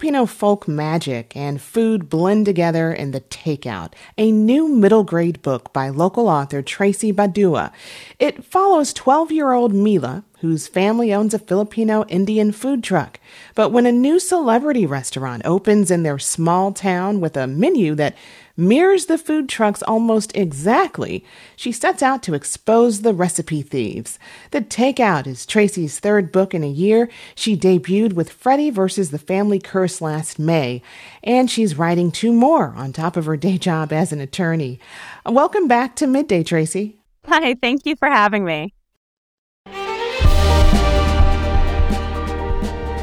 Filipino folk magic and food blend together in The Takeout, a new middle grade book by local author Tracy Badua. It follows 12 year old Mila, whose family owns a Filipino Indian food truck. But when a new celebrity restaurant opens in their small town with a menu that mirrors the food trucks almost exactly, she sets out to expose the recipe thieves. The Takeout is Tracy's third book in a year. She debuted with Freddie versus the Family Curse last May, and she's writing two more on top of her day job as an attorney. Welcome back to Midday, Tracy. Hi, thank you for having me.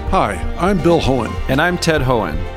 Hi, I'm Bill Hoehn. And I'm Ted Hoehn.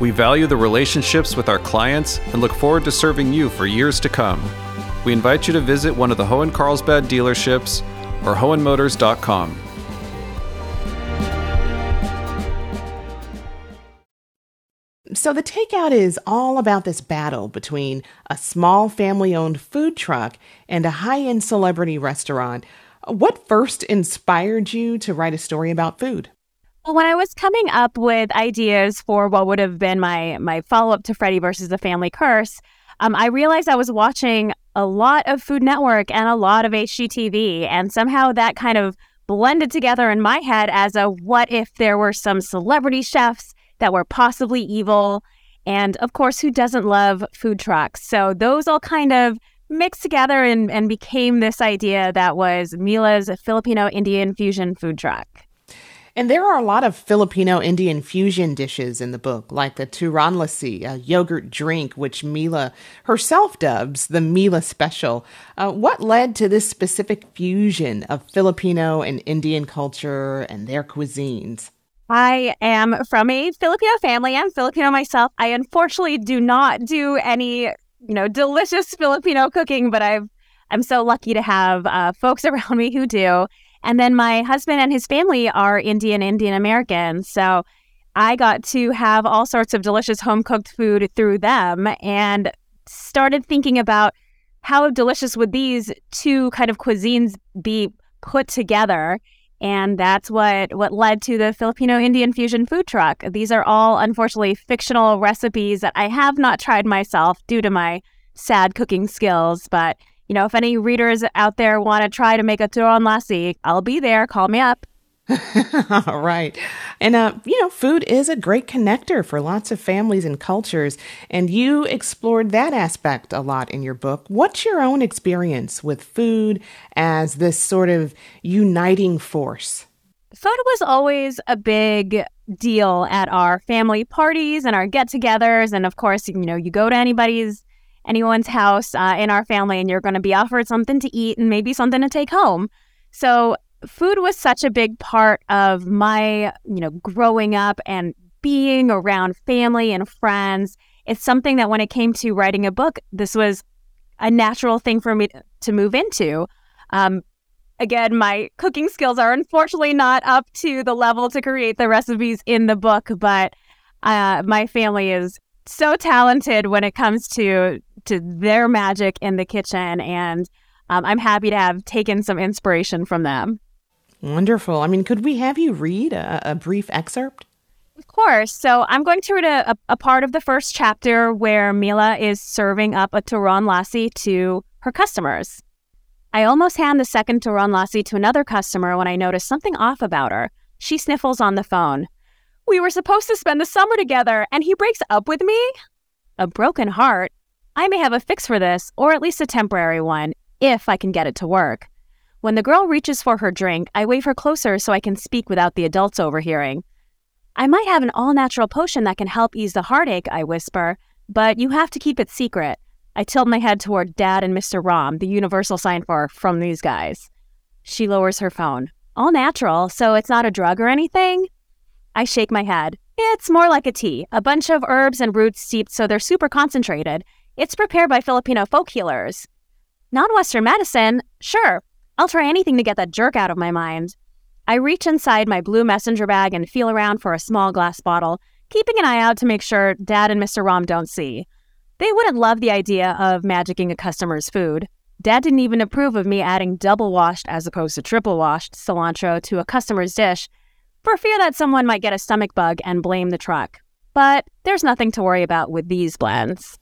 We value the relationships with our clients and look forward to serving you for years to come. We invite you to visit one of the Hoehn Carlsbad dealerships or hoehnmotors.com. So, the takeout is all about this battle between a small family owned food truck and a high end celebrity restaurant. What first inspired you to write a story about food? Well, when I was coming up with ideas for what would have been my my follow up to Freddie versus the Family Curse, um, I realized I was watching a lot of Food Network and a lot of HGTV, and somehow that kind of blended together in my head as a what if there were some celebrity chefs that were possibly evil. And of course, who doesn't love food trucks? So those all kind of mixed together and, and became this idea that was Mila's Filipino Indian fusion food truck. And there are a lot of Filipino Indian fusion dishes in the book, like the Turon Lassi, a yogurt drink, which Mila herself dubs the Mila Special. Uh, what led to this specific fusion of Filipino and Indian culture and their cuisines? I am from a Filipino family. I'm Filipino myself. I unfortunately do not do any, you know, delicious Filipino cooking, but I've I'm so lucky to have uh, folks around me who do. And then my husband and his family are Indian Indian American, so I got to have all sorts of delicious home cooked food through them, and started thinking about how delicious would these two kind of cuisines be put together and that's what what led to the Filipino Indian fusion food truck. These are all unfortunately fictional recipes that I have not tried myself due to my sad cooking skills, but you know, if any readers out there want to try to make a turon lassi, I'll be there. Call me up. All right. And, uh, you know, food is a great connector for lots of families and cultures. And you explored that aspect a lot in your book. What's your own experience with food as this sort of uniting force? Food was always a big deal at our family parties and our get togethers. And of course, you know, you go to anybody's anyone's house uh, in our family and you're going to be offered something to eat and maybe something to take home. So food was such a big part of my, you know, growing up and being around family and friends. It's something that when it came to writing a book, this was a natural thing for me to move into. Um, again, my cooking skills are unfortunately not up to the level to create the recipes in the book, but uh, my family is so talented when it comes to to their magic in the kitchen, and um, I'm happy to have taken some inspiration from them. Wonderful. I mean, could we have you read a, a brief excerpt? Of course. So I'm going to read a, a, part of the first chapter where Mila is serving up a Turon Lassi to her customers. I almost hand the second Turon Lassi to another customer when I notice something off about her. She sniffles on the phone. We were supposed to spend the summer together, and he breaks up with me? A broken heart? I may have a fix for this, or at least a temporary one, if I can get it to work. When the girl reaches for her drink, I wave her closer so I can speak without the adults overhearing. I might have an all natural potion that can help ease the heartache, I whisper, but you have to keep it secret. I tilt my head toward Dad and Mr. Rom, the universal sign for from these guys. She lowers her phone. All natural, so it's not a drug or anything? I shake my head. It's more like a tea, a bunch of herbs and roots steeped so they're super concentrated. It's prepared by Filipino folk healers. Non Western medicine? Sure. I'll try anything to get that jerk out of my mind. I reach inside my blue messenger bag and feel around for a small glass bottle, keeping an eye out to make sure Dad and Mr. Rom don't see. They wouldn't love the idea of magicking a customer's food. Dad didn't even approve of me adding double washed as opposed to triple washed cilantro to a customer's dish for fear that someone might get a stomach bug and blame the truck. But there's nothing to worry about with these blends.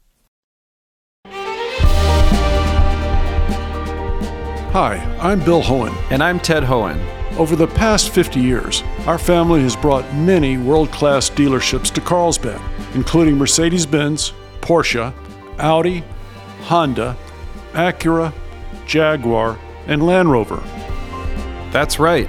Hi, I'm Bill Hoehn. And I'm Ted Hoehn. Over the past 50 years, our family has brought many world class dealerships to Carlsbad, including Mercedes Benz, Porsche, Audi, Honda, Acura, Jaguar, and Land Rover. That's right.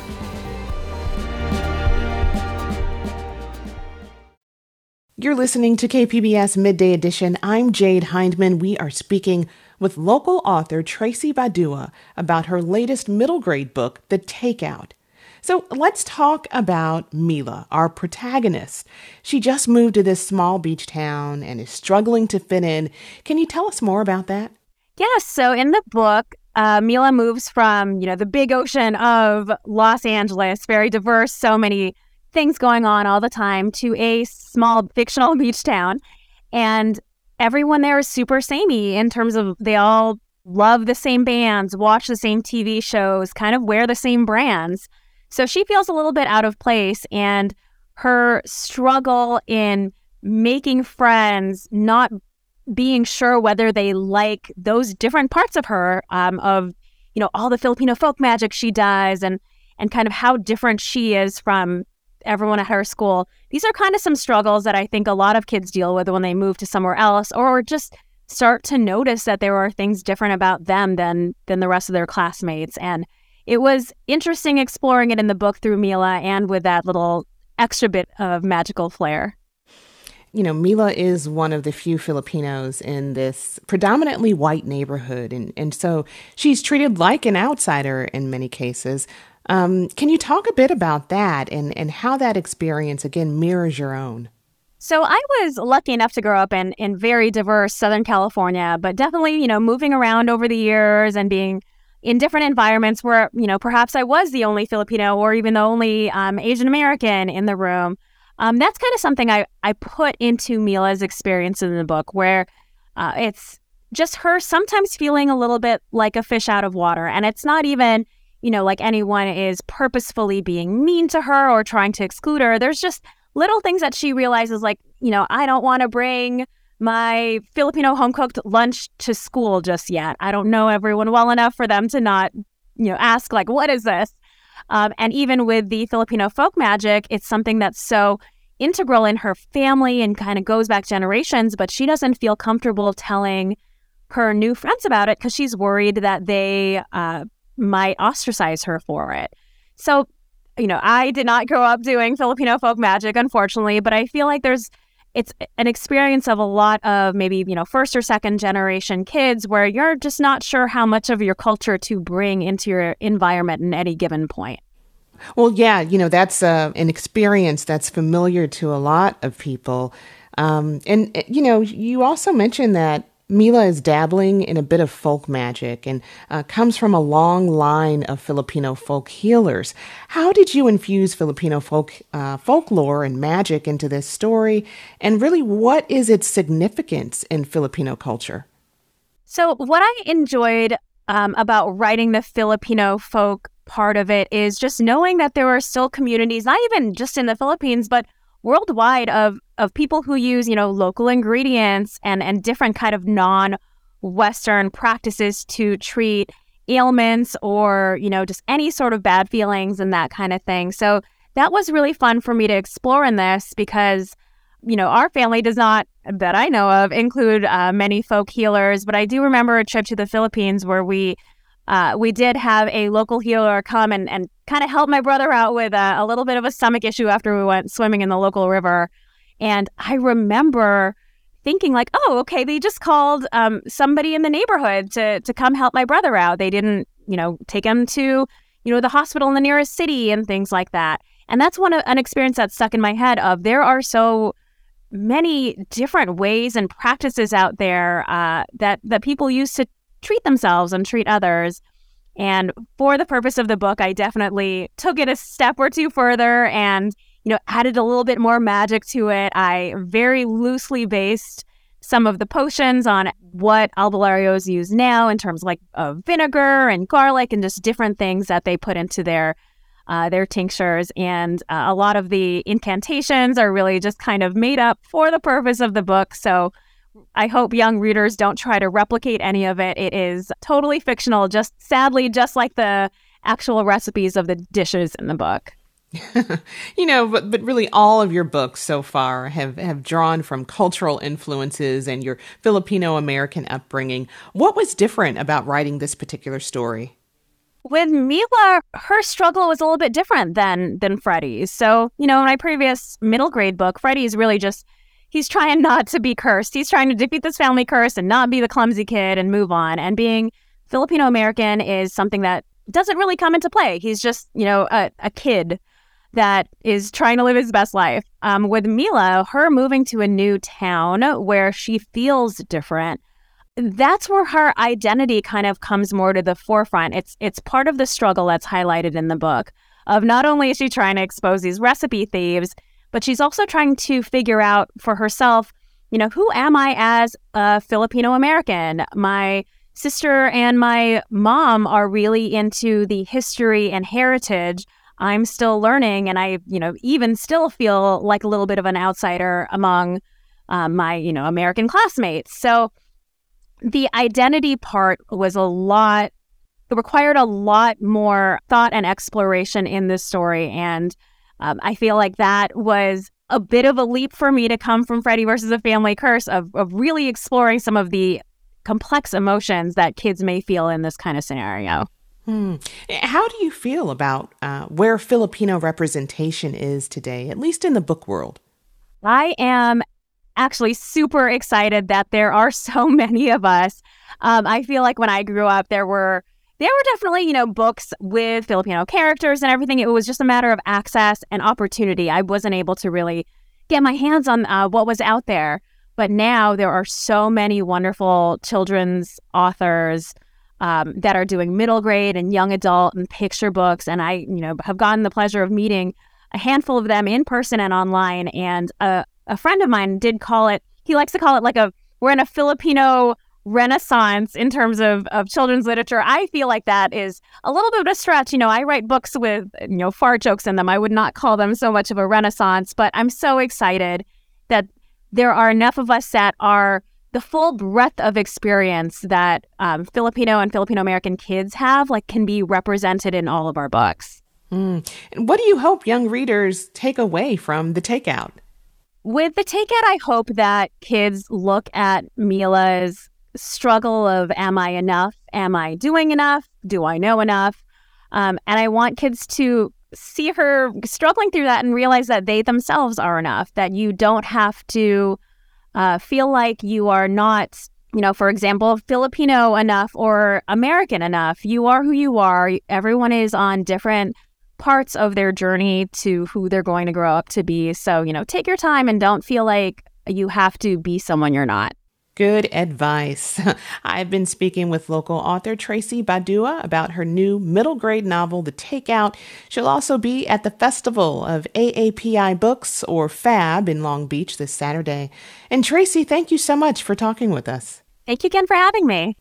You're listening to KPBS Midday Edition. I'm Jade Hindman. We are speaking with local author Tracy Badua about her latest middle grade book, The Takeout. So let's talk about Mila, our protagonist. She just moved to this small beach town and is struggling to fit in. Can you tell us more about that? Yes. So in the book, uh, Mila moves from you know the big ocean of Los Angeles, very diverse, so many things going on all the time, to a small fictional beach town, and everyone there is super samey in terms of they all love the same bands, watch the same TV shows, kind of wear the same brands. So she feels a little bit out of place and her struggle in making friends, not being sure whether they like those different parts of her, um, of you know all the Filipino folk magic she does, and and kind of how different she is from everyone at her school. These are kind of some struggles that I think a lot of kids deal with when they move to somewhere else, or just start to notice that there are things different about them than than the rest of their classmates and it was interesting exploring it in the book through Mila and with that little extra bit of magical flair. You know, Mila is one of the few Filipinos in this predominantly white neighborhood, and, and so she's treated like an outsider in many cases. Um, can you talk a bit about that and, and how that experience, again, mirrors your own? So I was lucky enough to grow up in, in very diverse Southern California, but definitely, you know, moving around over the years and being in different environments where, you know, perhaps I was the only Filipino or even the only um, Asian American in the room. Um, that's kind of something I, I put into Mila's experience in the book, where uh, it's just her sometimes feeling a little bit like a fish out of water. And it's not even, you know, like anyone is purposefully being mean to her or trying to exclude her. There's just little things that she realizes, like, you know, I don't want to bring my Filipino home cooked lunch to school just yet. I don't know everyone well enough for them to not, you know, ask, like, what is this? Um, and even with the Filipino folk magic, it's something that's so integral in her family and kind of goes back generations, but she doesn't feel comfortable telling her new friends about it because she's worried that they uh, might ostracize her for it. So, you know, I did not grow up doing Filipino folk magic, unfortunately, but I feel like there's it's an experience of a lot of maybe you know first or second generation kids where you're just not sure how much of your culture to bring into your environment in any given point well yeah you know that's uh, an experience that's familiar to a lot of people Um, and, eh, you know, you also mentioned that Mila is dabbling in a bit of folk magic and uh, comes from a long line of Filipino folk healers. How did you infuse Filipino folk uh, folklore and magic into this story? And really, what is its significance in Filipino culture? So, what I enjoyed um, about writing the Filipino folk part of it is just knowing that there are still communities, not even just in the Philippines, but worldwide of of people who use you know local ingredients and and different kind of non western practices to treat ailments or you know just any sort of bad feelings and that kind of thing. So that was really fun for me to explore in this because you know our family does not that i know of include uh, many folk healers but i do remember a trip to the philippines where we uh, we did have a local healer come and, and kind of help my brother out with a, a little bit of a stomach issue after we went swimming in the local river. And I remember thinking like, oh, okay, they just called um, somebody in the neighborhood to to come help my brother out. They didn't, you know, take him to, you know, the hospital in the nearest city and things like that. And that's one of, an experience that stuck in my head of there are so many different ways and practices out there uh, that that people use to treat themselves and treat others. And for the purpose of the book, I definitely took it a step or two further and, you know, added a little bit more magic to it. I very loosely based some of the potions on what albularios use now in terms of like of vinegar and garlic and just different things that they put into their uh, their tinctures. And uh, a lot of the incantations are really just kind of made up for the purpose of the book. So I hope young readers don't try to replicate any of it. It is totally fictional, just sadly, just like the actual recipes of the dishes in the book. you know, but but really all of your books so far have have drawn from cultural influences and your Filipino American upbringing. What was different about writing this particular story? With Mila, her struggle was a little bit different than than Freddie's. So, you know, in my previous middle grade book, Freddie is really just he's trying not to be cursed. He's trying to defeat this family curse and not be the clumsy kid and move on. And being Filipino American is something that doesn't really come into play. He's just, you know, a, a kid that is trying to live his best life. Um, with Mila, her moving to a new town where she feels different, that's where her identity kind of comes more to the forefront. It's it's part of the struggle that's highlighted in the book of not only is she trying to expose these recipe thieves, but she's also trying to figure out for herself, you know, who am I as a Filipino American? My sister and my mom are really into the history and heritage. I'm still learning, and I, you know, even still feel like a little bit of an outsider among um, my, you know, American classmates. So the identity part was a lot, it required a lot more thought and exploration in this story. And um, I feel like that was a bit of a leap for me to come from Freddie versus a Family Curse of, of really exploring some of the complex emotions that kids may feel in this kind of scenario. Hmm. How do you feel about uh, where Filipino representation is today, at least in the book world? I am actually super excited that there are so many of us. Um, I feel like when I grew up, there were there were definitely, you know, books with Filipino characters and everything. It was just a matter of access and opportunity. I wasn't able to really get my hands on uh, what was out there. But now there are so many wonderful children's authors um, that are doing middle grade and young adult and picture books. And I, you know, have gotten the pleasure of meeting a handful of them in person and online. And a, a friend of mine did call it, he likes to call it like a, we're in a Filipino renaissance in terms of, of children's literature. I feel like that is a little bit of a stretch. You know, I write books with, you know, fart jokes in them. I would not call them so much of a renaissance, but I'm so excited that there are enough of us that are the full breadth of experience that um, Filipino and Filipino American kids have, like, can be represented in all of our books. Mm. And what do you hope young readers take away from the takeout? With the takeout, I hope that kids look at Mila's struggle of am I enough? Am I doing enough? Do I know enough? Um, and I want kids to see her struggling through that and realize that they themselves are enough, that you don't have to uh, feel like you are not, you know, for example, Filipino enough or American enough. You are who you are. Everyone is on different parts of their journey to who they're going to grow up to be. So, you know, take your time and don't feel like you have to be someone you're not. Good advice. I've been speaking with local author Tracy Badua about her new middle grade novel, The Takeout. She'll also be at the Festival of AAPI Books, or FAB, in Long Beach this Saturday. And Tracy, thank you so much for talking with us. Thank you again for having me.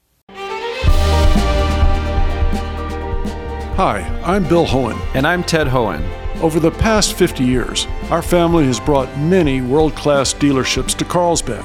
Hi, I'm Bill Hoehn. And I'm Ted Hoehn. Over the past 50 years, our family has brought many world class dealerships to Carlsbad,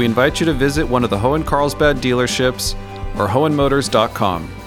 We invite you to visit one of the Hoehn Carlsbad dealerships or Hoehnmotors.com.